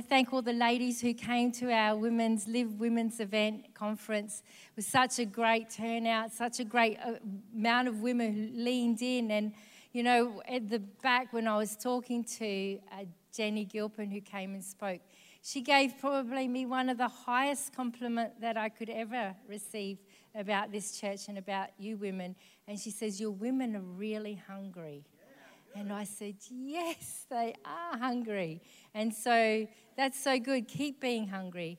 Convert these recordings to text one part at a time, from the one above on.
to thank all the ladies who came to our Women's Live Women's event conference. It was such a great turnout, such a great uh, amount of women who leaned in. And, you know, at the back when I was talking to uh, Jenny Gilpin, who came and spoke, she gave probably me one of the highest compliment that I could ever receive about this church and about you women. And she says, Your women are really hungry. And I said, Yes, they are hungry. And so that's so good. Keep being hungry.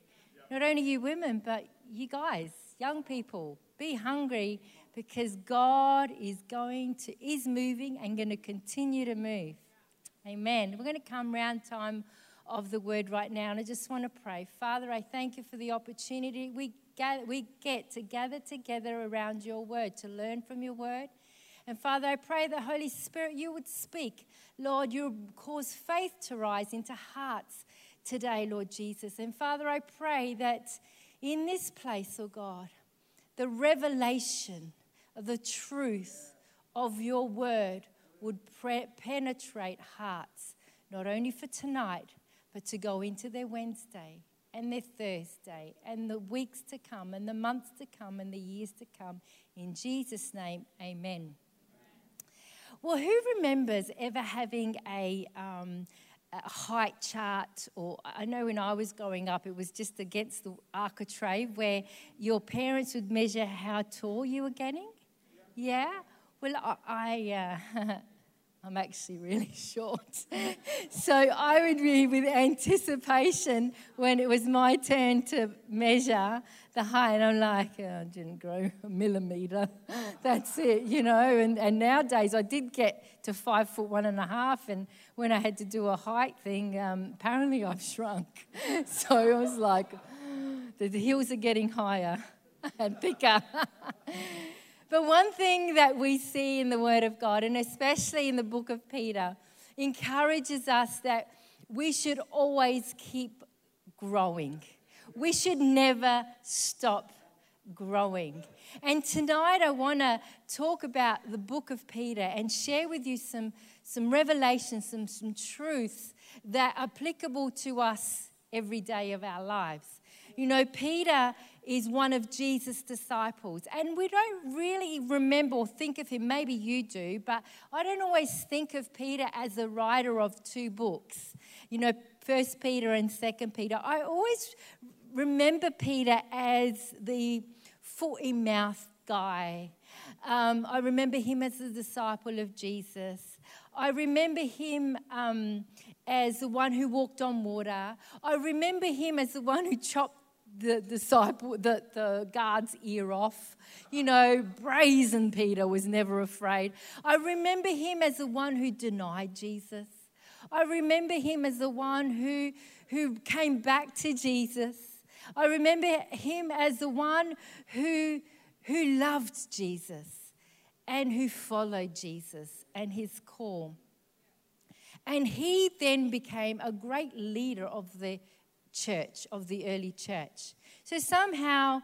Not only you women, but you guys, young people, be hungry because God is going to, is moving and going to continue to move. Amen. We're going to come round time of the word right now, and I just want to pray. Father, I thank you for the opportunity we, gather, we get to gather together around your word, to learn from your word and Father, I pray that Holy Spirit, you would speak. Lord, you cause faith to rise into hearts today, Lord Jesus. And Father, I pray that in this place, oh God, the revelation of the truth of your word would pre- penetrate hearts, not only for tonight, but to go into their Wednesday and their Thursday and the weeks to come and the months to come and the years to come. In Jesus' name, amen. Well, who remembers ever having a, um, a height chart? Or I know when I was growing up, it was just against the architrave where your parents would measure how tall you were getting. Yeah. Well, I, I uh, I'm actually really short. so I would be with anticipation when it was my turn to measure the height. And I'm like, oh, I didn't grow a millimeter. That's it, you know. And, and nowadays I did get to five foot one and a half. And when I had to do a height thing, um, apparently I've shrunk. so I was like, the hills are getting higher and thicker. But one thing that we see in the Word of God, and especially in the book of Peter, encourages us that we should always keep growing. We should never stop growing. And tonight I want to talk about the book of Peter and share with you some, some revelations, some, some truths that are applicable to us every day of our lives. You know, Peter is one of Jesus' disciples. And we don't really remember or think of him, maybe you do, but I don't always think of Peter as a writer of two books. You know, First Peter and Second Peter. I always remember Peter as the footy mouth guy. Um, I remember him as a disciple of Jesus. I remember him um, as the one who walked on water. I remember him as the one who chopped the disciple, the, the guard's ear off. You know, brazen Peter was never afraid. I remember him as the one who denied Jesus. I remember him as the one who, who came back to Jesus. I remember him as the one who, who loved Jesus and who followed Jesus and his call. And he then became a great leader of the church, of the early church. So somehow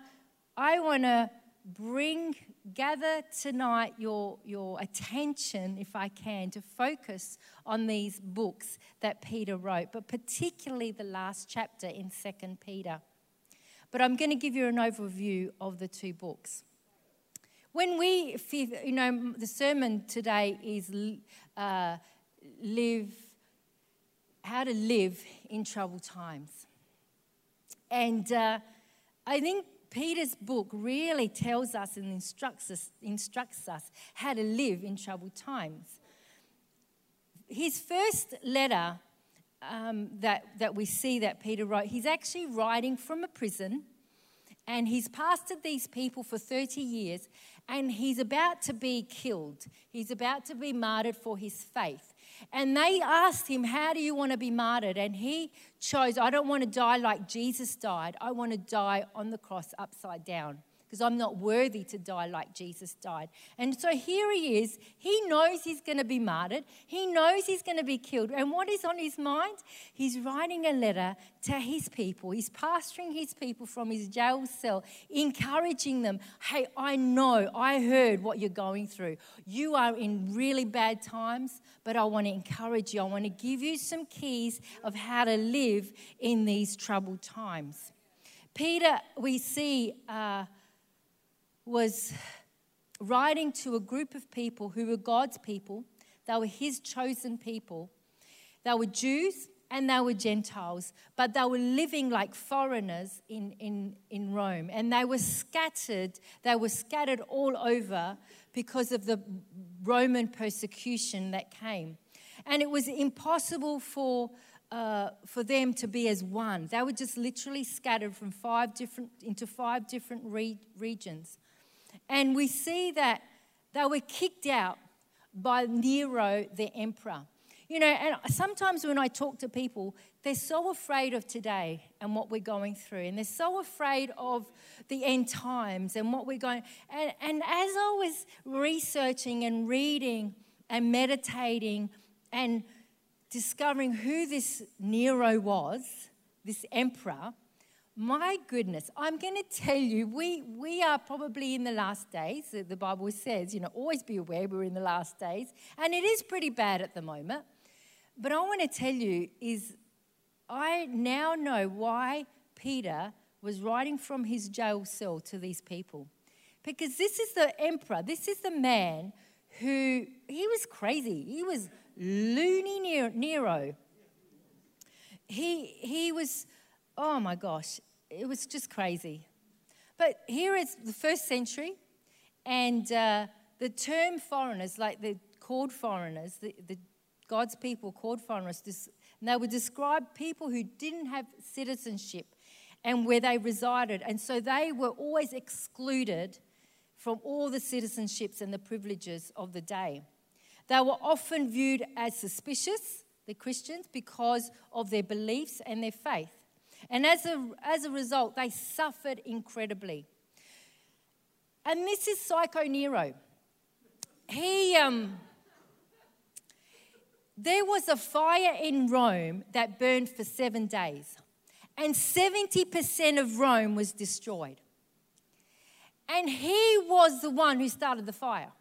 I want to bring, gather tonight your, your attention, if I can, to focus on these books that Peter wrote, but particularly the last chapter in 2 Peter. But I'm going to give you an overview of the two books. When we, you know, the sermon today is uh, live, how to live in troubled times. And uh, I think Peter's book really tells us and instructs us, instructs us how to live in troubled times. His first letter um, that, that we see that Peter wrote, he's actually writing from a prison and he's pastored these people for 30 years and he's about to be killed. He's about to be martyred for his faith. And they asked him, How do you want to be martyred? And he chose, I don't want to die like Jesus died. I want to die on the cross upside down. Because I'm not worthy to die like Jesus died. And so here he is. He knows he's going to be martyred, he knows he's going to be killed. And what is on his mind? He's writing a letter to his people. He's pastoring his people from his jail cell, encouraging them hey, I know, I heard what you're going through. You are in really bad times, but I want to encourage you. I want to give you some keys of how to live in these troubled times. Peter, we see. Uh, was writing to a group of people who were God's people. They were his chosen people. They were Jews and they were Gentiles, but they were living like foreigners in, in, in Rome. And they were scattered, they were scattered all over because of the Roman persecution that came. And it was impossible for, uh, for them to be as one. They were just literally scattered from five different, into five different re- regions. And we see that they were kicked out by Nero, the emperor. You know, and sometimes when I talk to people, they're so afraid of today and what we're going through, and they're so afraid of the end times and what we're going. And, and as I was researching and reading and meditating and discovering who this Nero was, this emperor, my goodness, I'm going to tell you, we, we are probably in the last days. The Bible says, you know, always be aware we're in the last days. And it is pretty bad at the moment. But I want to tell you is I now know why Peter was writing from his jail cell to these people. Because this is the emperor, this is the man who, he was crazy. He was loony Nero. He, he was, oh my gosh, it was just crazy. But here is the first century, and uh, the term foreigners, like they're called foreigners, the, the God's people called foreigners, and they would describe people who didn't have citizenship and where they resided. And so they were always excluded from all the citizenships and the privileges of the day. They were often viewed as suspicious, the Christians, because of their beliefs and their faith. And as a, as a result, they suffered incredibly. And this is Psycho Nero. He, um, there was a fire in Rome that burned for seven days, and 70% of Rome was destroyed. And he was the one who started the fire.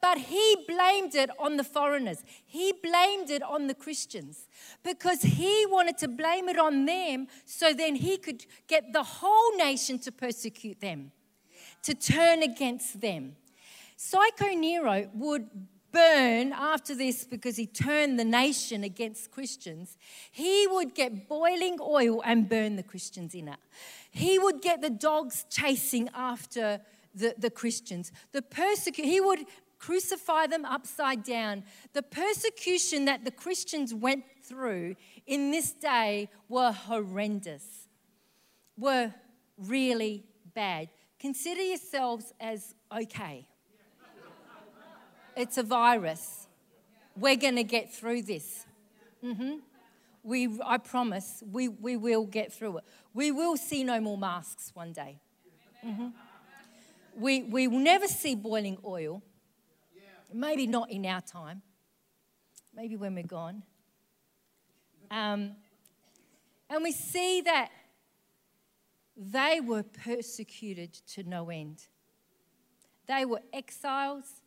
But he blamed it on the foreigners. He blamed it on the Christians because he wanted to blame it on them so then he could get the whole nation to persecute them, to turn against them. Psycho Nero would burn after this because he turned the nation against Christians. He would get boiling oil and burn the Christians in it. He would get the dogs chasing after the, the Christians. The persecute, he would crucify them upside down. The persecution that the Christians went through in this day were horrendous, were really bad. Consider yourselves as okay. It's a virus. We're going to get through this. Mm-hmm. We, I promise, we, we will get through it. We will see no more masks one day. Mm-hmm. We, we will never see boiling oil. Maybe not in our time, maybe when we're gone. Um, and we see that they were persecuted to no end. They were exiles.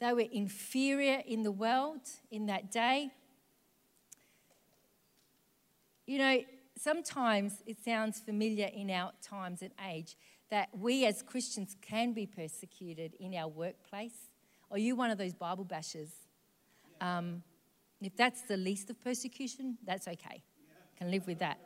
They were inferior in the world in that day. You know, sometimes it sounds familiar in our times and age that we as Christians can be persecuted in our workplace, are you one of those Bible bashers? Um, if that's the least of persecution, that's okay. Can live with that.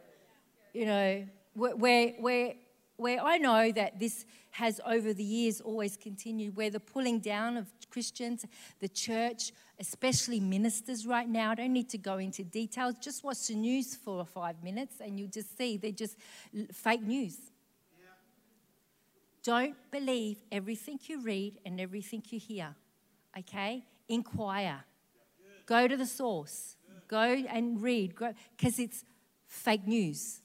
You know, where, where, where I know that this has over the years always continued, where the pulling down of Christians, the church, especially ministers right now, I don't need to go into details, just watch the news for five minutes and you'll just see they're just fake news. Don't believe everything you read and everything you hear okay? Inquire. Go to the source. Go and read, because it's fake news.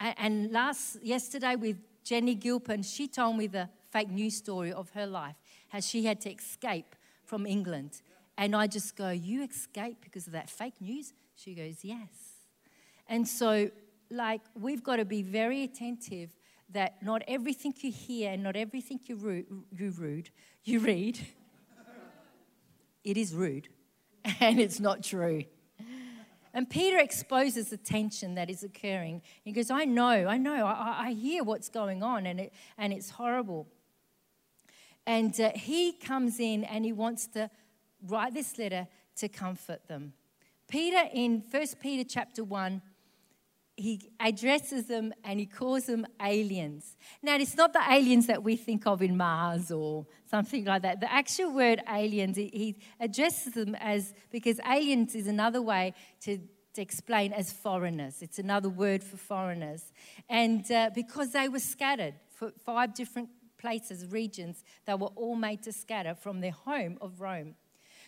And last yesterday with Jenny Gilpin, she told me the fake news story of her life, how she had to escape from England. And I just go, You escape because of that fake news? She goes, Yes. And so, like, we've got to be very attentive that not everything you hear and not everything you, rude, you, rude, you read, it is rude and it's not true. And Peter exposes the tension that is occurring. He goes, I know, I know, I, I hear what's going on, and, it, and it's horrible. And uh, he comes in and he wants to write this letter to comfort them. Peter, in 1 Peter chapter 1, he addresses them and he calls them aliens. Now, it's not the aliens that we think of in Mars or something like that. The actual word aliens, he addresses them as, because aliens is another way to, to explain as foreigners. It's another word for foreigners. And uh, because they were scattered for five different places, regions, they were all made to scatter from their home of Rome.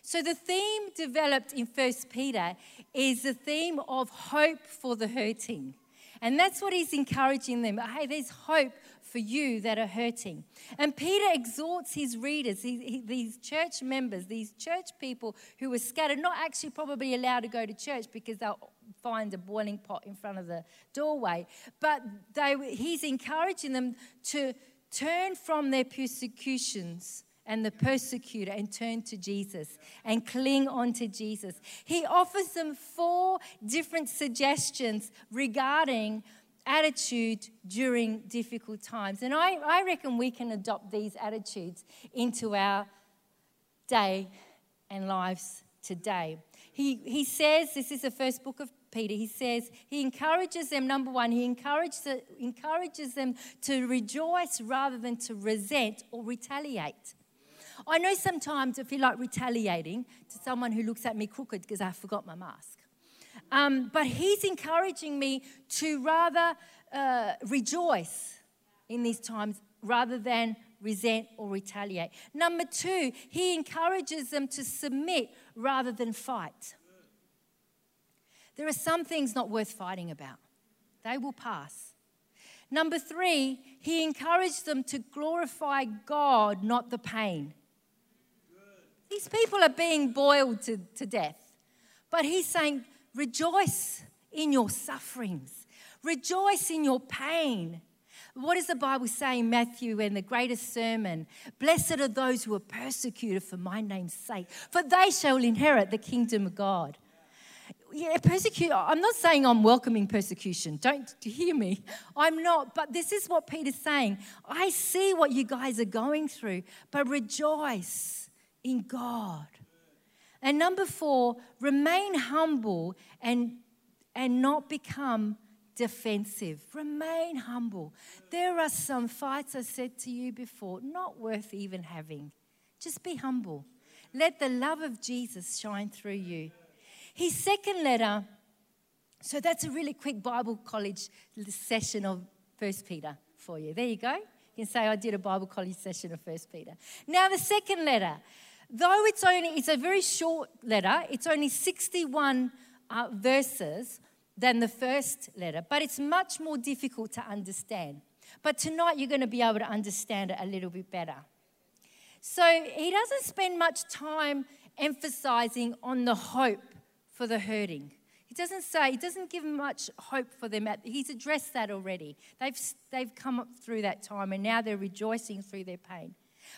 So the theme developed in First Peter is the theme of hope for the hurting. And that's what he's encouraging them. Hey, there's hope for you that are hurting. And Peter exhorts his readers, he, he, these church members, these church people who were scattered, not actually probably allowed to go to church because they'll find a boiling pot in front of the doorway, but they, he's encouraging them to turn from their persecutions and the persecutor and turn to Jesus and cling on to Jesus. He offers them four different suggestions regarding attitude during difficult times. And I, I reckon we can adopt these attitudes into our day and lives today. He, he says, this is the first book of Peter, he says, he encourages them, number one, he encourages, encourages them to rejoice rather than to resent or retaliate. I know sometimes I feel like retaliating to someone who looks at me crooked because I forgot my mask. Um, but he's encouraging me to rather uh, rejoice in these times rather than resent or retaliate. Number two, he encourages them to submit rather than fight. There are some things not worth fighting about, they will pass. Number three, he encouraged them to glorify God, not the pain. These people are being boiled to, to death. But he's saying, rejoice in your sufferings, rejoice in your pain. What does the Bible say in Matthew in the greatest sermon? Blessed are those who are persecuted for my name's sake, for they shall inherit the kingdom of God. Yeah, persecute. I'm not saying I'm welcoming persecution. Don't hear me. I'm not. But this is what Peter's saying. I see what you guys are going through, but rejoice in God. And number four, remain humble and, and not become defensive. Remain humble. There are some fights I said to you before, not worth even having. Just be humble. Let the love of Jesus shine through you. His second letter, so that's a really quick Bible college session of First Peter for you. There you go. You can say I did a Bible college session of First Peter. Now the second letter. Though it's only, it's a very short letter, it's only 61 uh, verses than the first letter, but it's much more difficult to understand. But tonight you're going to be able to understand it a little bit better. So he doesn't spend much time emphasizing on the hope for the hurting. He doesn't say, he doesn't give much hope for them. He's addressed that already. They've, they've come up through that time and now they're rejoicing through their pain.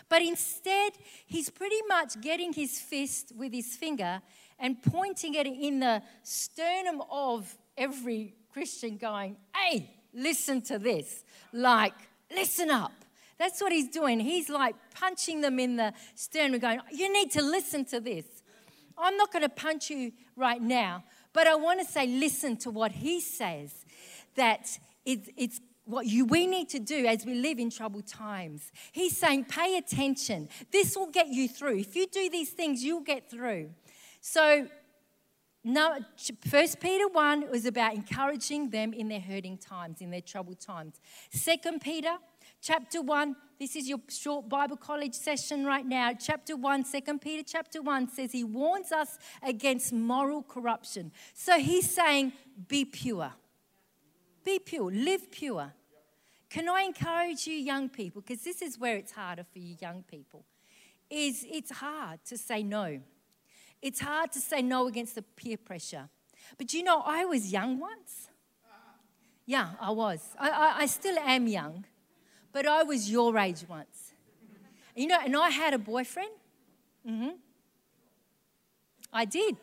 But instead, he's pretty much getting his fist with his finger and pointing it in the sternum of every Christian, going, Hey, listen to this. Like, listen up. That's what he's doing. He's like punching them in the sternum, going, You need to listen to this. I'm not going to punch you right now, but I want to say, listen to what he says that it's what you, we need to do as we live in troubled times. He's saying, pay attention. This will get you through. If you do these things, you'll get through. So, no, First Peter 1 was about encouraging them in their hurting times, in their troubled times. Second Peter chapter 1, this is your short Bible college session right now. Chapter 1, Second Peter chapter 1 says he warns us against moral corruption. So he's saying, be pure. Be pure, live pure. Can I encourage you, young people, because this is where it's harder for you, young people, is it's hard to say no. It's hard to say no against the peer pressure. But you know, I was young once. Yeah, I was. I, I, I still am young, but I was your age once. You know, and I had a boyfriend. Mm-hmm. I did.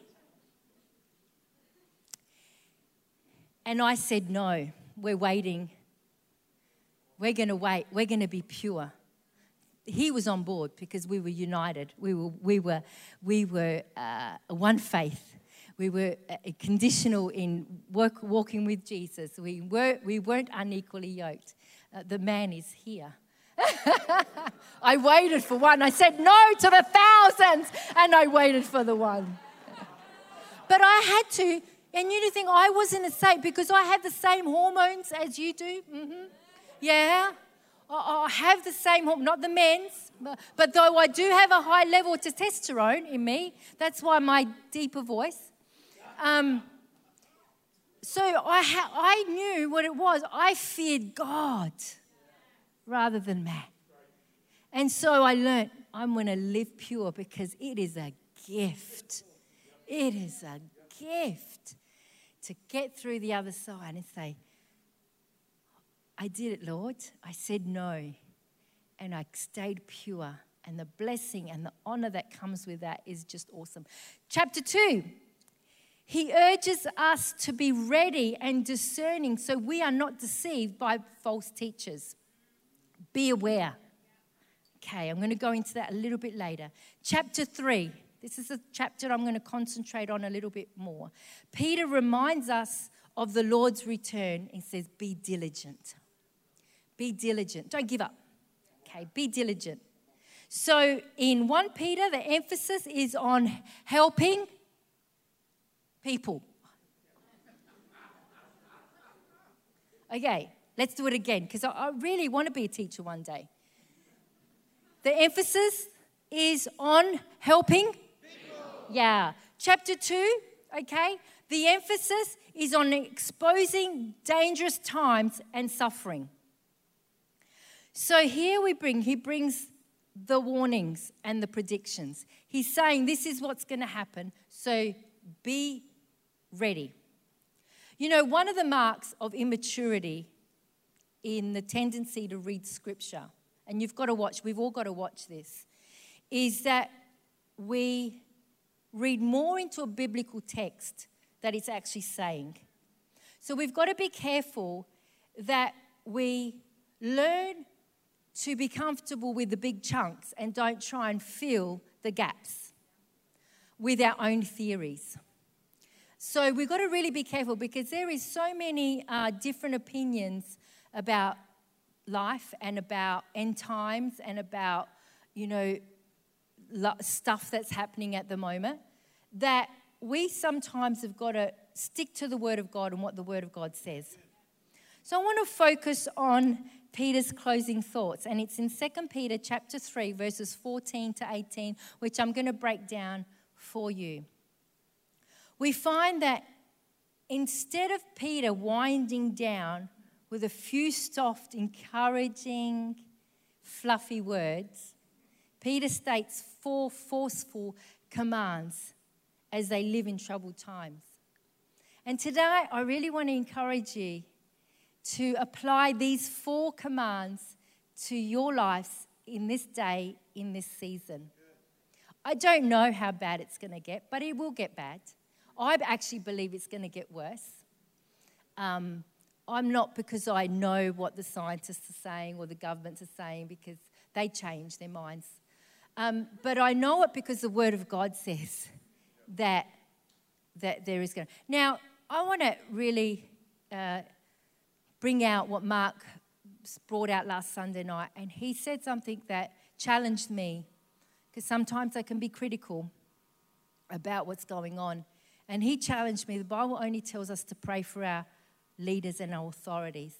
And I said, no, we're waiting. We're going to wait. We're going to be pure. He was on board because we were united. We were, we were, we were uh, one faith. We were uh, conditional in work, walking with Jesus. We, were, we weren't unequally yoked. Uh, the man is here. I waited for one. I said no to the thousands, and I waited for the one. But I had to, and you think I wasn't a saint because I had the same hormones as you do. Mm-hmm. Yeah, I, have the same, not the men's, but, but though I do have a high level of testosterone in me, that's why my deeper voice. Um, so I, ha- I knew what it was. I feared God rather than man. And so I learned I'm going to live pure because it is a gift. It is a gift to get through the other side and say, I did it, Lord. I said no. And I stayed pure. And the blessing and the honor that comes with that is just awesome. Chapter 2. He urges us to be ready and discerning so we are not deceived by false teachers. Be aware. Okay, I'm going to go into that a little bit later. Chapter 3. This is a chapter I'm going to concentrate on a little bit more. Peter reminds us of the Lord's return and says, Be diligent. Be diligent. Don't give up. Okay, be diligent. So in 1 Peter, the emphasis is on helping people. Okay, let's do it again because I, I really want to be a teacher one day. The emphasis is on helping. People. Yeah. Chapter 2, okay, the emphasis is on exposing dangerous times and suffering. So here we bring, he brings the warnings and the predictions. He's saying this is what's going to happen, so be ready. You know, one of the marks of immaturity in the tendency to read scripture, and you've got to watch, we've all got to watch this, is that we read more into a biblical text that it's actually saying. So we've got to be careful that we learn to be comfortable with the big chunks and don't try and fill the gaps with our own theories. So we've got to really be careful because there is so many uh, different opinions about life and about end times and about, you know, stuff that's happening at the moment that we sometimes have got to stick to the Word of God and what the Word of God says. So I want to focus on Peter's closing thoughts, and it's in 2 Peter chapter 3, verses 14 to 18, which I'm going to break down for you we find that instead of Peter winding down with a few soft, encouraging, fluffy words, Peter states four forceful commands as they live in troubled times. And today, I really want to encourage you to apply these four commands to your lives in this day, in this season. I don't know how bad it's going to get, but it will get bad. I actually believe it's going to get worse. Um, I'm not because I know what the scientists are saying or the governments are saying because they change their minds. Um, but I know it because the Word of God says that, that there is going to. Now, I want to really uh, bring out what Mark brought out last Sunday night, and he said something that challenged me because sometimes I can be critical about what's going on. And he challenged me. The Bible only tells us to pray for our leaders and our authorities.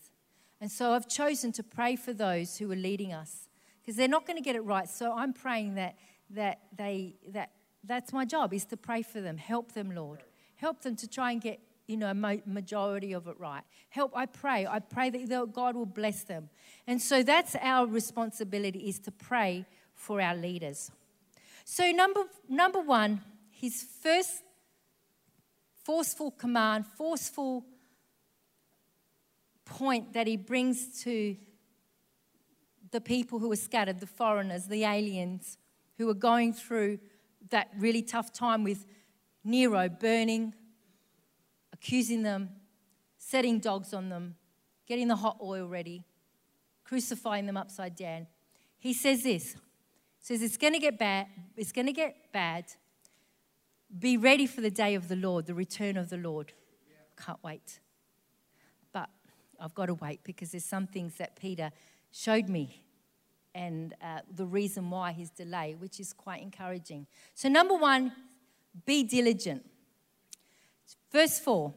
And so I've chosen to pray for those who are leading us because they're not going to get it right. So I'm praying that, that, they, that that's my job is to pray for them. Help them, Lord. Help them to try and get you know, majority of it right. Help, I pray. I pray that God will bless them. And so that's our responsibility is to pray for our leaders. So number number 1, his first forceful command, forceful point that he brings to the people who are scattered, the foreigners, the aliens who are going through that really tough time with Nero burning, accusing them, setting dogs on them, getting the hot oil ready, crucifying them upside down. He says this. Says it's going to get bad. It's going to get bad. Be ready for the day of the Lord, the return of the Lord. Can't wait. But I've got to wait because there's some things that Peter showed me and uh, the reason why his delay, which is quite encouraging. So, number one, be diligent. Verse 4.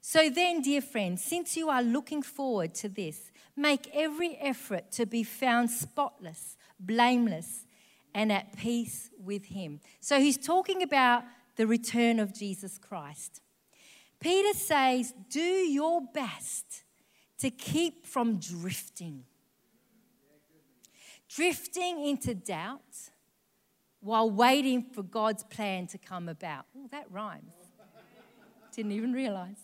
So then, dear friends, since you are looking forward to this, make every effort to be found spotless, blameless, and at peace with Him. So he's talking about the return of Jesus Christ. Peter says, Do your best to keep from drifting drifting into doubt while waiting for God's plan to come about. Oh, that rhymes. Didn't even realize.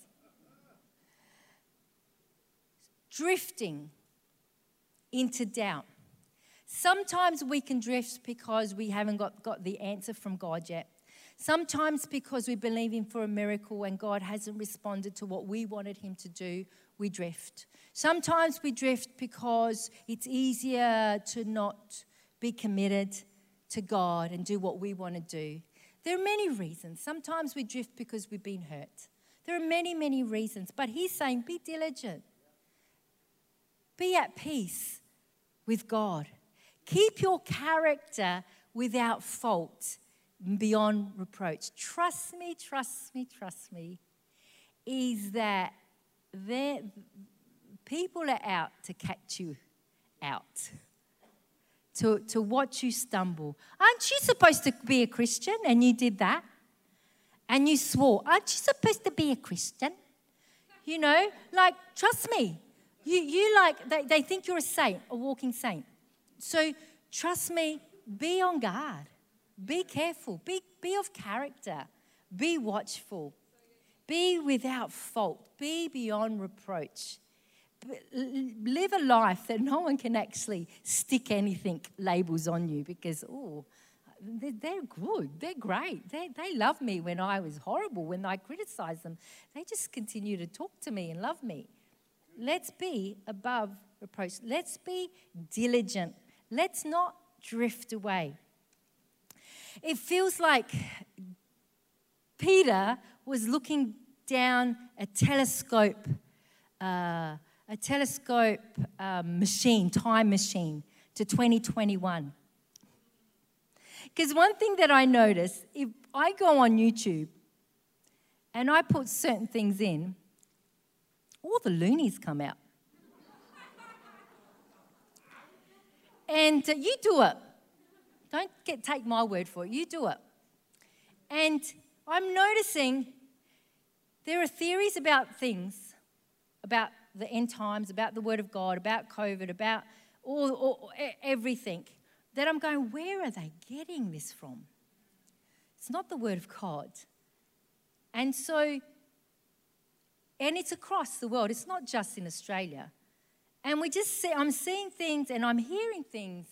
Drifting into doubt. Sometimes we can drift because we haven't got, got the answer from God yet. Sometimes because we're believing for a miracle and God hasn't responded to what we wanted Him to do, we drift. Sometimes we drift because it's easier to not be committed to God and do what we want to do. There are many reasons. Sometimes we drift because we've been hurt. There are many, many reasons. But He's saying, be diligent, be at peace with God, keep your character without fault beyond reproach. Trust me, trust me, trust me, is that there, people are out to catch you out, to, to watch you stumble. Aren't you supposed to be a Christian? And you did that. And you swore, Aren't you supposed to be a Christian? You know, like, trust me. You, you like, they, they think you're a saint, a walking saint. So trust me, be on guard. Be careful. Be, be of character. Be watchful. Be without fault. Be beyond reproach. Live a life that no one can actually stick anything, labels on you because, oh, they're good. They're great. They, they love me when I was horrible, when I criticized them. They just continue to talk to me and love me. Let's be above reproach. Let's be diligent. Let's not drift away. It feels like Peter was looking down a telescope, uh, a telescope um, machine, time machine, to 2021. Because one thing that I notice, if I go on YouTube and I put certain things in, all the loonies come out. and uh, you do it. Don't get, take my word for it. You do it. And I'm noticing there are theories about things, about the end times, about the Word of God, about COVID, about all, all, everything, that I'm going, where are they getting this from? It's not the Word of God. And so, and it's across the world, it's not just in Australia. And we just see, I'm seeing things and I'm hearing things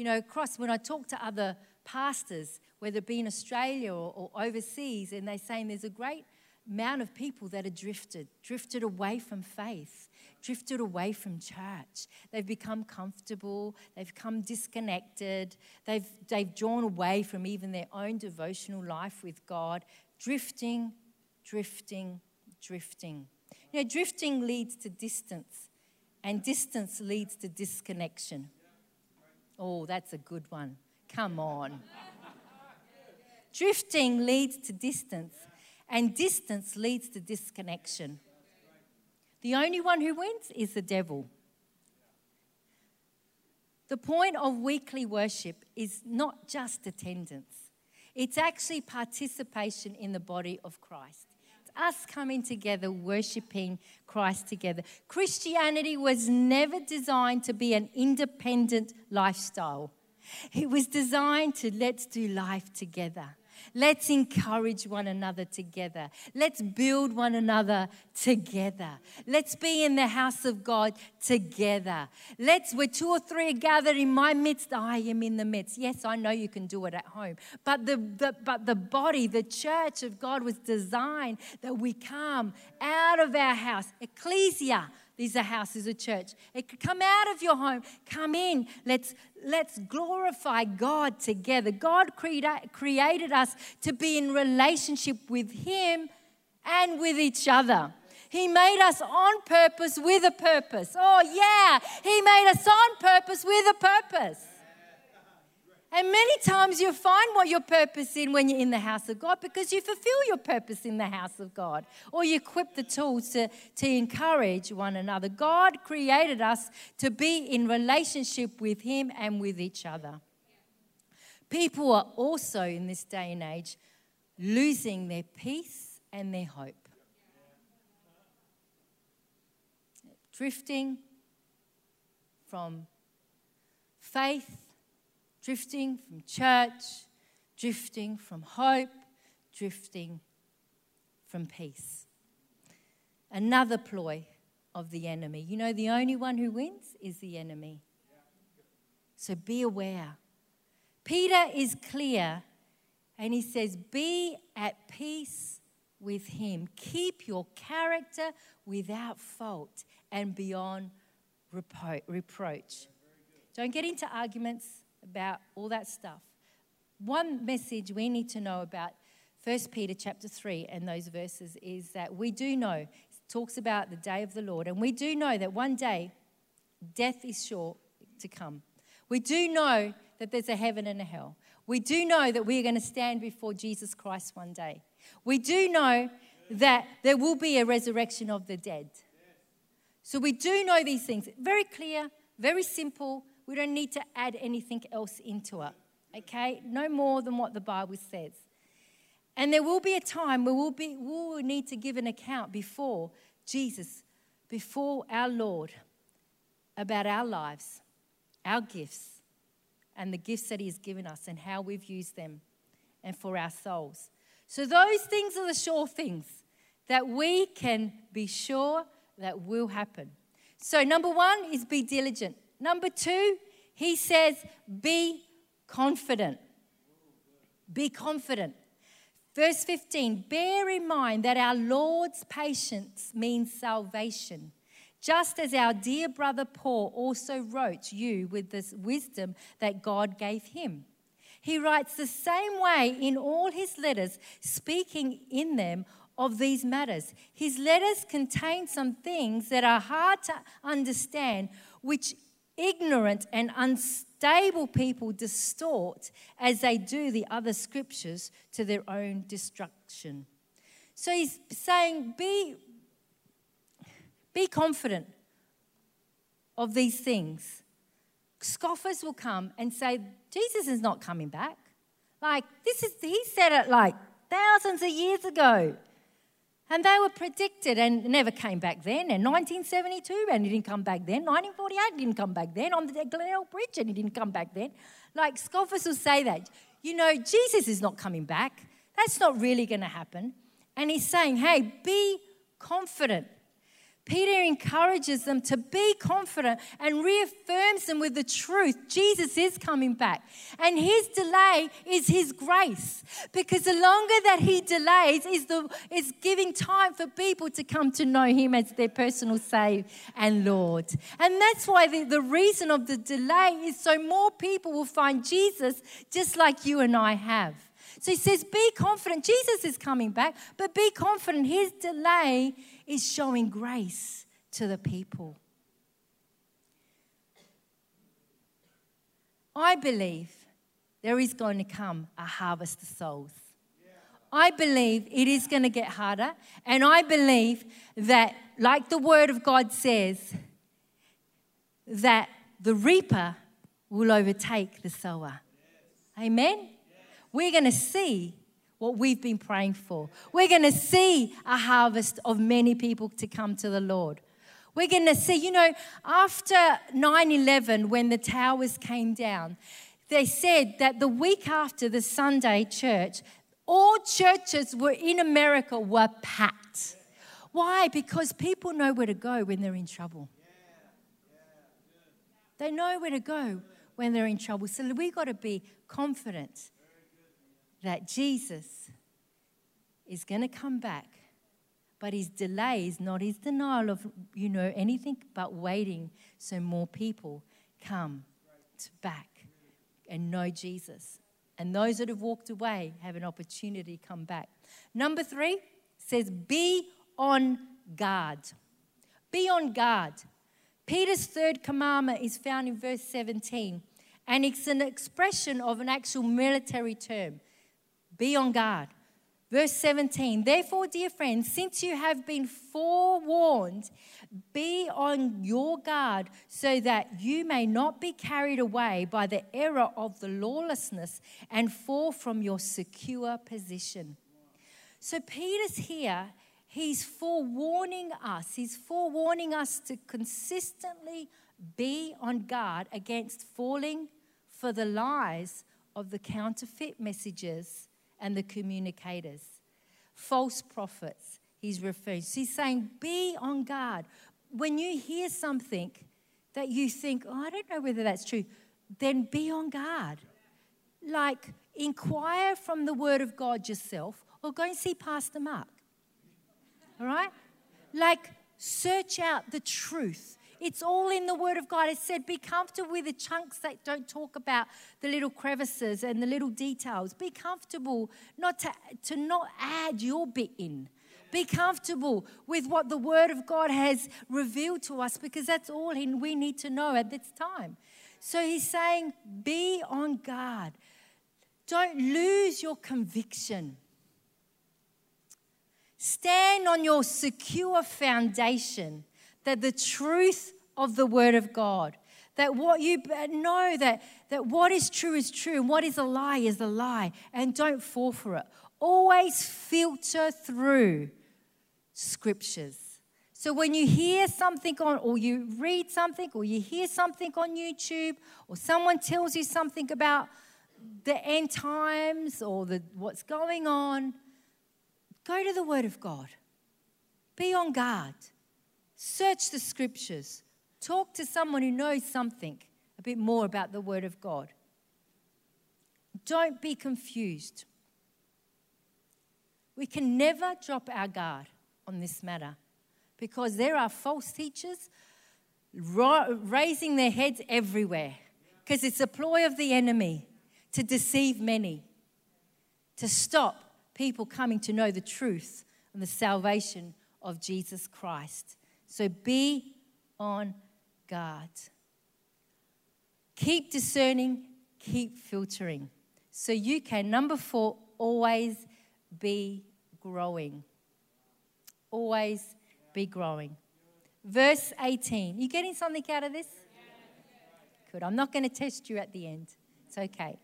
you know, across when I talk to other pastors, whether it be in Australia or, or overseas, and they're saying there's a great amount of people that are drifted, drifted away from faith, drifted away from church. They've become comfortable, they've become disconnected, they've, they've drawn away from even their own devotional life with God, drifting, drifting, drifting. You know, drifting leads to distance, and distance leads to disconnection. Oh, that's a good one. Come on. Drifting leads to distance, and distance leads to disconnection. The only one who wins is the devil. The point of weekly worship is not just attendance, it's actually participation in the body of Christ. It's us coming together, worshiping Christ together. Christianity was never designed to be an independent lifestyle, it was designed to let's do life together. Let's encourage one another together. Let's build one another together. Let's be in the house of God together. Let's, where two or three are gathered in my midst, I am in the midst. Yes, I know you can do it at home. But the, the, but the body, the church of God was designed that we come out of our house. Ecclesia, these are houses a church. It could come out of your home. Come in. Let's, let's glorify God together. God created, created us to be in relationship with Him and with each other. He made us on purpose with a purpose. Oh, yeah. He made us on purpose with a purpose. And many times you find what your purpose in when you're in the house of God because you fulfill your purpose in the house of God or you equip the tools to, to encourage one another. God created us to be in relationship with Him and with each other. People are also in this day and age losing their peace and their hope. Drifting from faith drifting from church, drifting from hope, drifting from peace. Another ploy of the enemy. You know, the only one who wins is the enemy. So be aware. Peter is clear and he says, Be at peace with him. Keep your character without fault and beyond repro- reproach. Don't get into arguments about all that stuff. One message we need to know about 1 Peter chapter 3 and those verses is that we do know, it talks about the day of the Lord, and we do know that one day death is sure to come. We do know that there's a heaven and a hell. We do know that we're going to stand before Jesus Christ one day. We do know that there will be a resurrection of the dead. So we do know these things. Very clear, very simple, we don't need to add anything else into it. Okay? No more than what the Bible says. And there will be a time where we'll, be, we'll need to give an account before Jesus, before our Lord, about our lives, our gifts, and the gifts that He has given us and how we've used them and for our souls. So, those things are the sure things that we can be sure that will happen. So, number one is be diligent. Number two, he says, be confident. Be confident. Verse 15, bear in mind that our Lord's patience means salvation. Just as our dear brother Paul also wrote you with this wisdom that God gave him. He writes the same way in all his letters, speaking in them of these matters. His letters contain some things that are hard to understand, which ignorant and unstable people distort as they do the other scriptures to their own destruction. So he's saying, be, be confident of these things. Scoffers will come and say, Jesus is not coming back. Like, this is, he said it like thousands of years ago. And they were predicted and never came back then. And 1972, and he didn't come back then. 1948 didn't come back then. On the Glenelg Bridge, and he didn't come back then. Like scoffers will say that. You know, Jesus is not coming back. That's not really going to happen. And he's saying, hey, be confident Peter encourages them to be confident and reaffirms them with the truth Jesus is coming back. And his delay is his grace. Because the longer that he delays is, the, is giving time for people to come to know him as their personal Savior and Lord. And that's why the, the reason of the delay is so more people will find Jesus just like you and I have. So he says, Be confident. Jesus is coming back, but be confident. His delay is showing grace to the people. I believe there is going to come a harvest of souls. I believe it is going to get harder. And I believe that, like the Word of God says, that the reaper will overtake the sower. Amen? We're going to see what we've been praying for. We're going to see a harvest of many people to come to the Lord. We're going to see, you know, after 9 11, when the towers came down, they said that the week after the Sunday church, all churches were in America were packed. Why? Because people know where to go when they're in trouble. They know where to go when they're in trouble. So we've got to be confident that Jesus is going to come back. But his delay is not his denial of, you know, anything but waiting so more people come to back and know Jesus. And those that have walked away have an opportunity to come back. Number three says, be on guard. Be on guard. Peter's third commandment is found in verse 17, and it's an expression of an actual military term. Be on guard. Verse 17, therefore, dear friends, since you have been forewarned, be on your guard so that you may not be carried away by the error of the lawlessness and fall from your secure position. So, Peter's here, he's forewarning us. He's forewarning us to consistently be on guard against falling for the lies of the counterfeit messages and the communicators. False prophets, he's referring. He's saying, be on guard. When you hear something that you think, oh, I don't know whether that's true, then be on guard. Like, inquire from the Word of God yourself or go and see Pastor Mark. All right? Like, search out the truth. It's all in the Word of God. It said, be comfortable with the chunks that don't talk about the little crevices and the little details. Be comfortable not to, to not add your bit in. Be comfortable with what the Word of God has revealed to us because that's all we need to know at this time. So he's saying, be on guard. Don't lose your conviction. Stand on your secure foundation that the truth of the Word of God, that what you know that, that what is true is true and what is a lie is a lie, and don't fall for it. Always filter through scriptures. So when you hear something on, or you read something, or you hear something on YouTube, or someone tells you something about the end times or the, what's going on, go to the Word of God. Be on guard. Search the scriptures. Talk to someone who knows something a bit more about the Word of God. Don't be confused. We can never drop our guard on this matter because there are false teachers raising their heads everywhere because it's a ploy of the enemy to deceive many, to stop people coming to know the truth and the salvation of Jesus Christ. So be on guard. Keep discerning, keep filtering. So you can, number four, always be growing. Always be growing. Verse 18. You getting something out of this? Good. I'm not going to test you at the end. It's okay.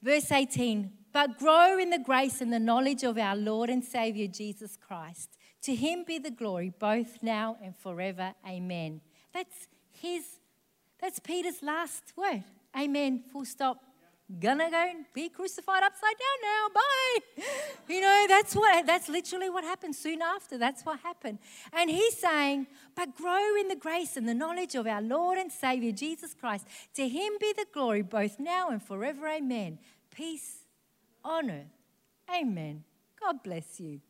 Verse 18. But grow in the grace and the knowledge of our Lord and Savior Jesus Christ. To him be the glory both now and forever. Amen. That's his, that's Peter's last word. Amen. Full stop. Gonna go and be crucified upside down now. Bye. You know, that's what that's literally what happened soon after. That's what happened. And he's saying, but grow in the grace and the knowledge of our Lord and Savior Jesus Christ. To him be the glory both now and forever. Amen. Peace on earth. Amen. God bless you.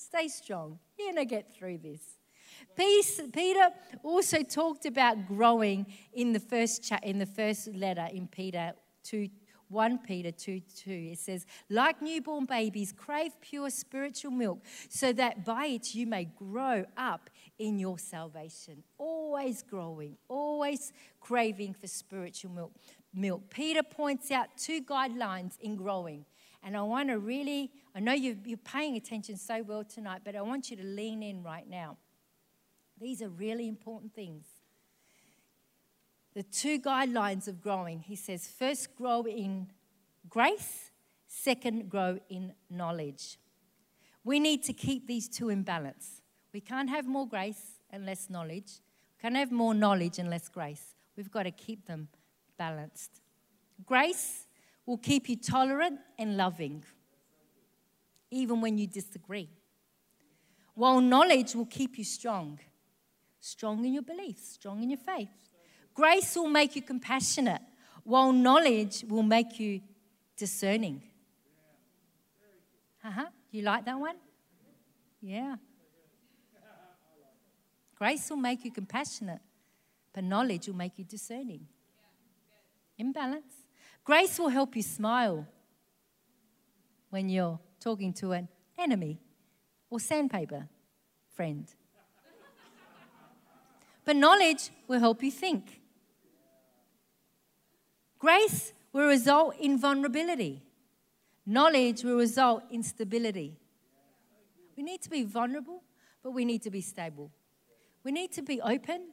Stay strong. You're going to get through this. Peace, Peter also talked about growing in the first cha- in the first letter in Peter 2 1 Peter 2 2. It says, Like newborn babies, crave pure spiritual milk, so that by it you may grow up in your salvation. Always growing, always craving for spiritual milk. milk. Peter points out two guidelines in growing. And I want to really, I know you're, you're paying attention so well tonight, but I want you to lean in right now. These are really important things. The two guidelines of growing, he says, first grow in grace, Second, grow in knowledge. We need to keep these two in balance. We can't have more grace and less knowledge. We can't have more knowledge and less grace. We've got to keep them balanced. Grace will keep you tolerant and loving, even when you disagree. While knowledge will keep you strong, strong in your beliefs, strong in your faith. Grace will make you compassionate, while knowledge will make you discerning. Uh huh. You like that one? Yeah. Grace will make you compassionate, but knowledge will make you discerning. Imbalance. Grace will help you smile when you're talking to an enemy or sandpaper friend. But knowledge will help you think. Grace will result in vulnerability. Knowledge will result in stability. We need to be vulnerable, but we need to be stable. We need to be open,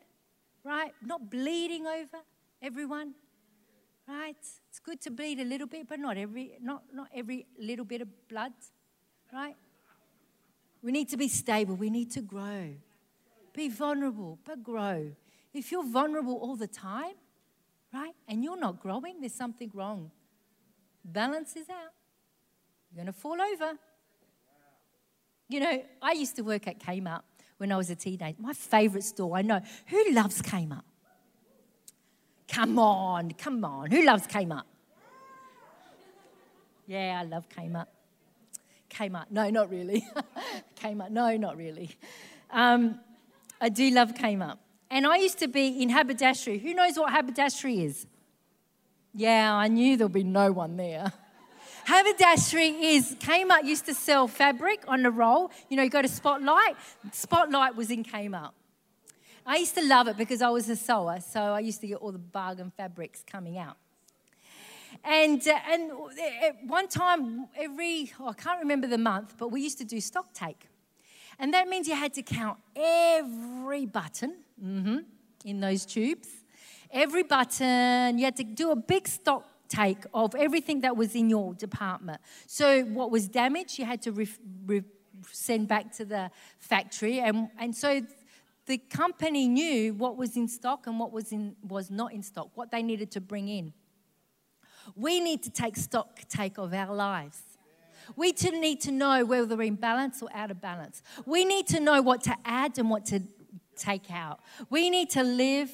right? Not bleeding over everyone, right? It's good to bleed a little bit, but not every, not, not every little bit of blood, right? We need to be stable. We need to grow. Be vulnerable, but grow. If you're vulnerable all the time, right, and you're not growing, there's something wrong. Balance is out. You're going to fall over. You know, I used to work at Kmart when I was a teenager. My favorite store, I know. Who loves Kmart? Come on, come on. Who loves Kmart? Yeah, I love Kmart. Kmart. No, not really. Kmart. No, not really. Um, I do love Kmart. And I used to be in haberdashery. Who knows what haberdashery is? Yeah, I knew there'll be no one there. Haberdashery is Kmart used to sell fabric on the roll. You know, you go to Spotlight. Spotlight was in Kmart. I used to love it because I was a sewer, so I used to get all the bargain fabrics coming out. And, uh, and one time, every, oh, I can't remember the month, but we used to do stock take. And that means you had to count every button mm-hmm, in those tubes, every button. You had to do a big stock take of everything that was in your department. So, what was damaged, you had to re- re- send back to the factory. And, and so, the company knew what was in stock and what was, in, was not in stock, what they needed to bring in. We need to take stock take of our lives. We need to know whether we're in balance or out of balance. We need to know what to add and what to take out. We need to live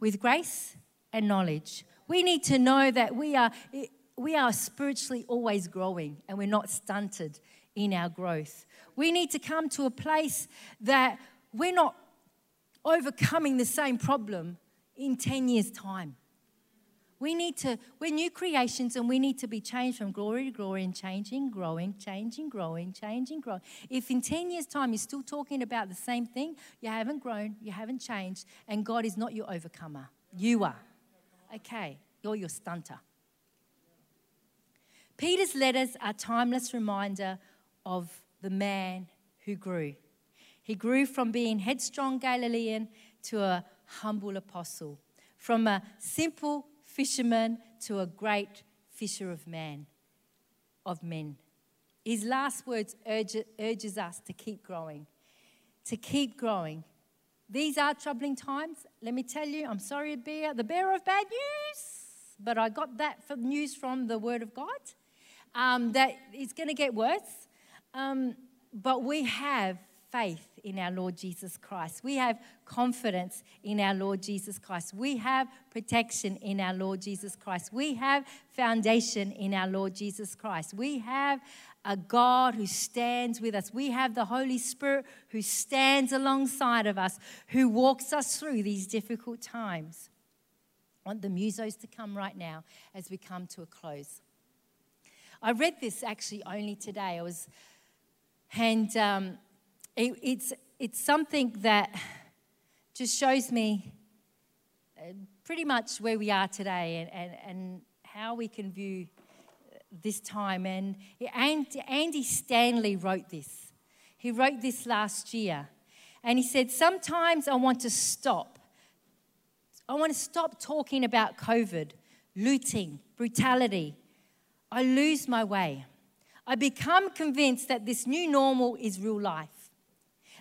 with grace and knowledge. We need to know that we are, we are spiritually always growing and we're not stunted in our growth. We need to come to a place that we're not overcoming the same problem in 10 years' time. We need to, we're new creations and we need to be changed from glory to glory and changing, growing, changing, growing, changing, growing. If in 10 years' time you're still talking about the same thing, you haven't grown, you haven't changed, and God is not your overcomer. You are. Okay, you're your stunter. Peter's letters are timeless reminder of the man who grew. He grew from being headstrong Galilean to a humble apostle, from a simple fisherman to a great fisher of man, of men. His last words urge, urges us to keep growing, to keep growing. These are troubling times. Let me tell you, I'm sorry to be the bearer of bad news, but I got that news from the Word of God um, that it's going to get worse. Um, but we have faith in our Lord Jesus Christ. We have confidence in our Lord Jesus Christ. We have protection in our Lord Jesus Christ. We have foundation in our Lord Jesus Christ. We have a God who stands with us. We have the Holy Spirit who stands alongside of us, who walks us through these difficult times. I want the musos to come right now as we come to a close. I read this actually only today. I was, and um, it, it's, it's something that just shows me uh, pretty much where we are today and, and, and how we can view this time. And Andy Stanley wrote this. He wrote this last year. And he said, Sometimes I want to stop. I want to stop talking about COVID, looting, brutality. I lose my way. I become convinced that this new normal is real life.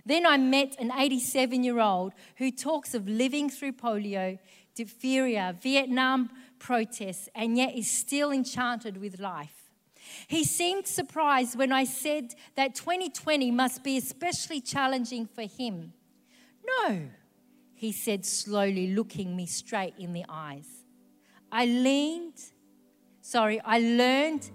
Then I met an 87 year old who talks of living through polio, diphtheria, Vietnam protests, and yet is still enchanted with life. He seemed surprised when I said that 2020 must be especially challenging for him. No, he said slowly, looking me straight in the eyes. I leaned, sorry, I learned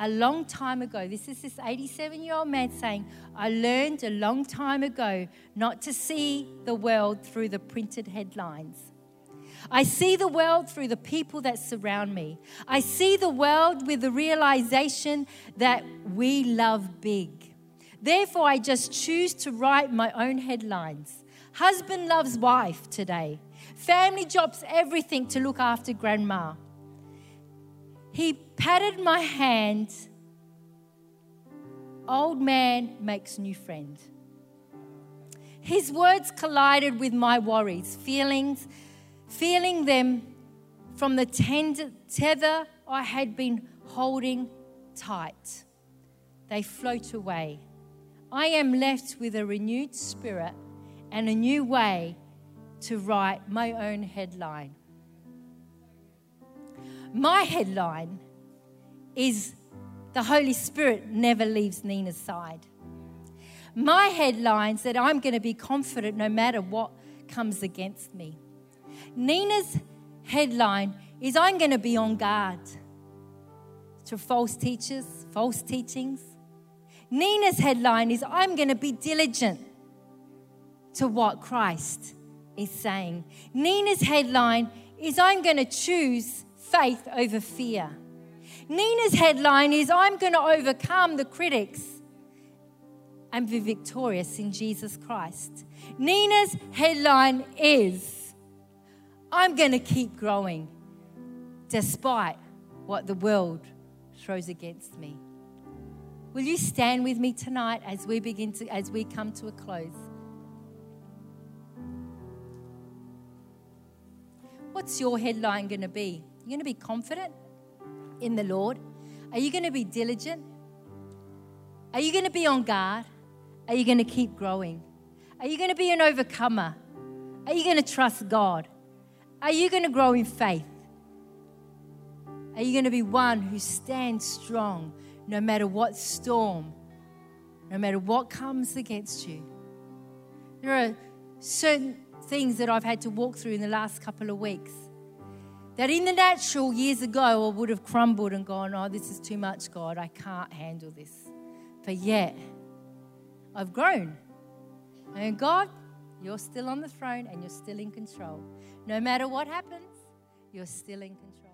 a long time ago. This is this 87 year old man saying, I learned a long time ago not to see the world through the printed headlines. I see the world through the people that surround me. I see the world with the realization that we love big. Therefore, I just choose to write my own headlines. Husband loves wife today. Family drops everything to look after grandma. He patted my hand. Old man makes new friend. His words collided with my worries, feelings, feeling them from the tender, tether I had been holding tight. They float away. I am left with a renewed spirit and a new way to write my own headline. My headline is The Holy Spirit Never Leaves Nina's Side. My headline's that I'm going to be confident no matter what comes against me. Nina's headline is I'm going to be on guard to false teachers, false teachings. Nina's headline is I'm going to be diligent to what Christ is saying. Nina's headline is I'm going to choose faith over fear. Nina's headline is I'm going to overcome the critics and be victorious in Jesus Christ. Nina's headline is I'm going to keep growing despite what the world throws against me. Will you stand with me tonight as we begin to as we come to a close? What's your headline going to be? You're going to be confident in the Lord? Are you going to be diligent? Are you going to be on guard? Are you going to keep growing? Are you going to be an overcomer? Are you going to trust God? Are you going to grow in faith? Are you going to be one who stands strong no matter what storm, no matter what comes against you? There are certain things that I've had to walk through in the last couple of weeks. That in the natural, years ago, I would have crumbled and gone, Oh, this is too much, God. I can't handle this. But yet, I've grown. And God, you're still on the throne and you're still in control. No matter what happens, you're still in control.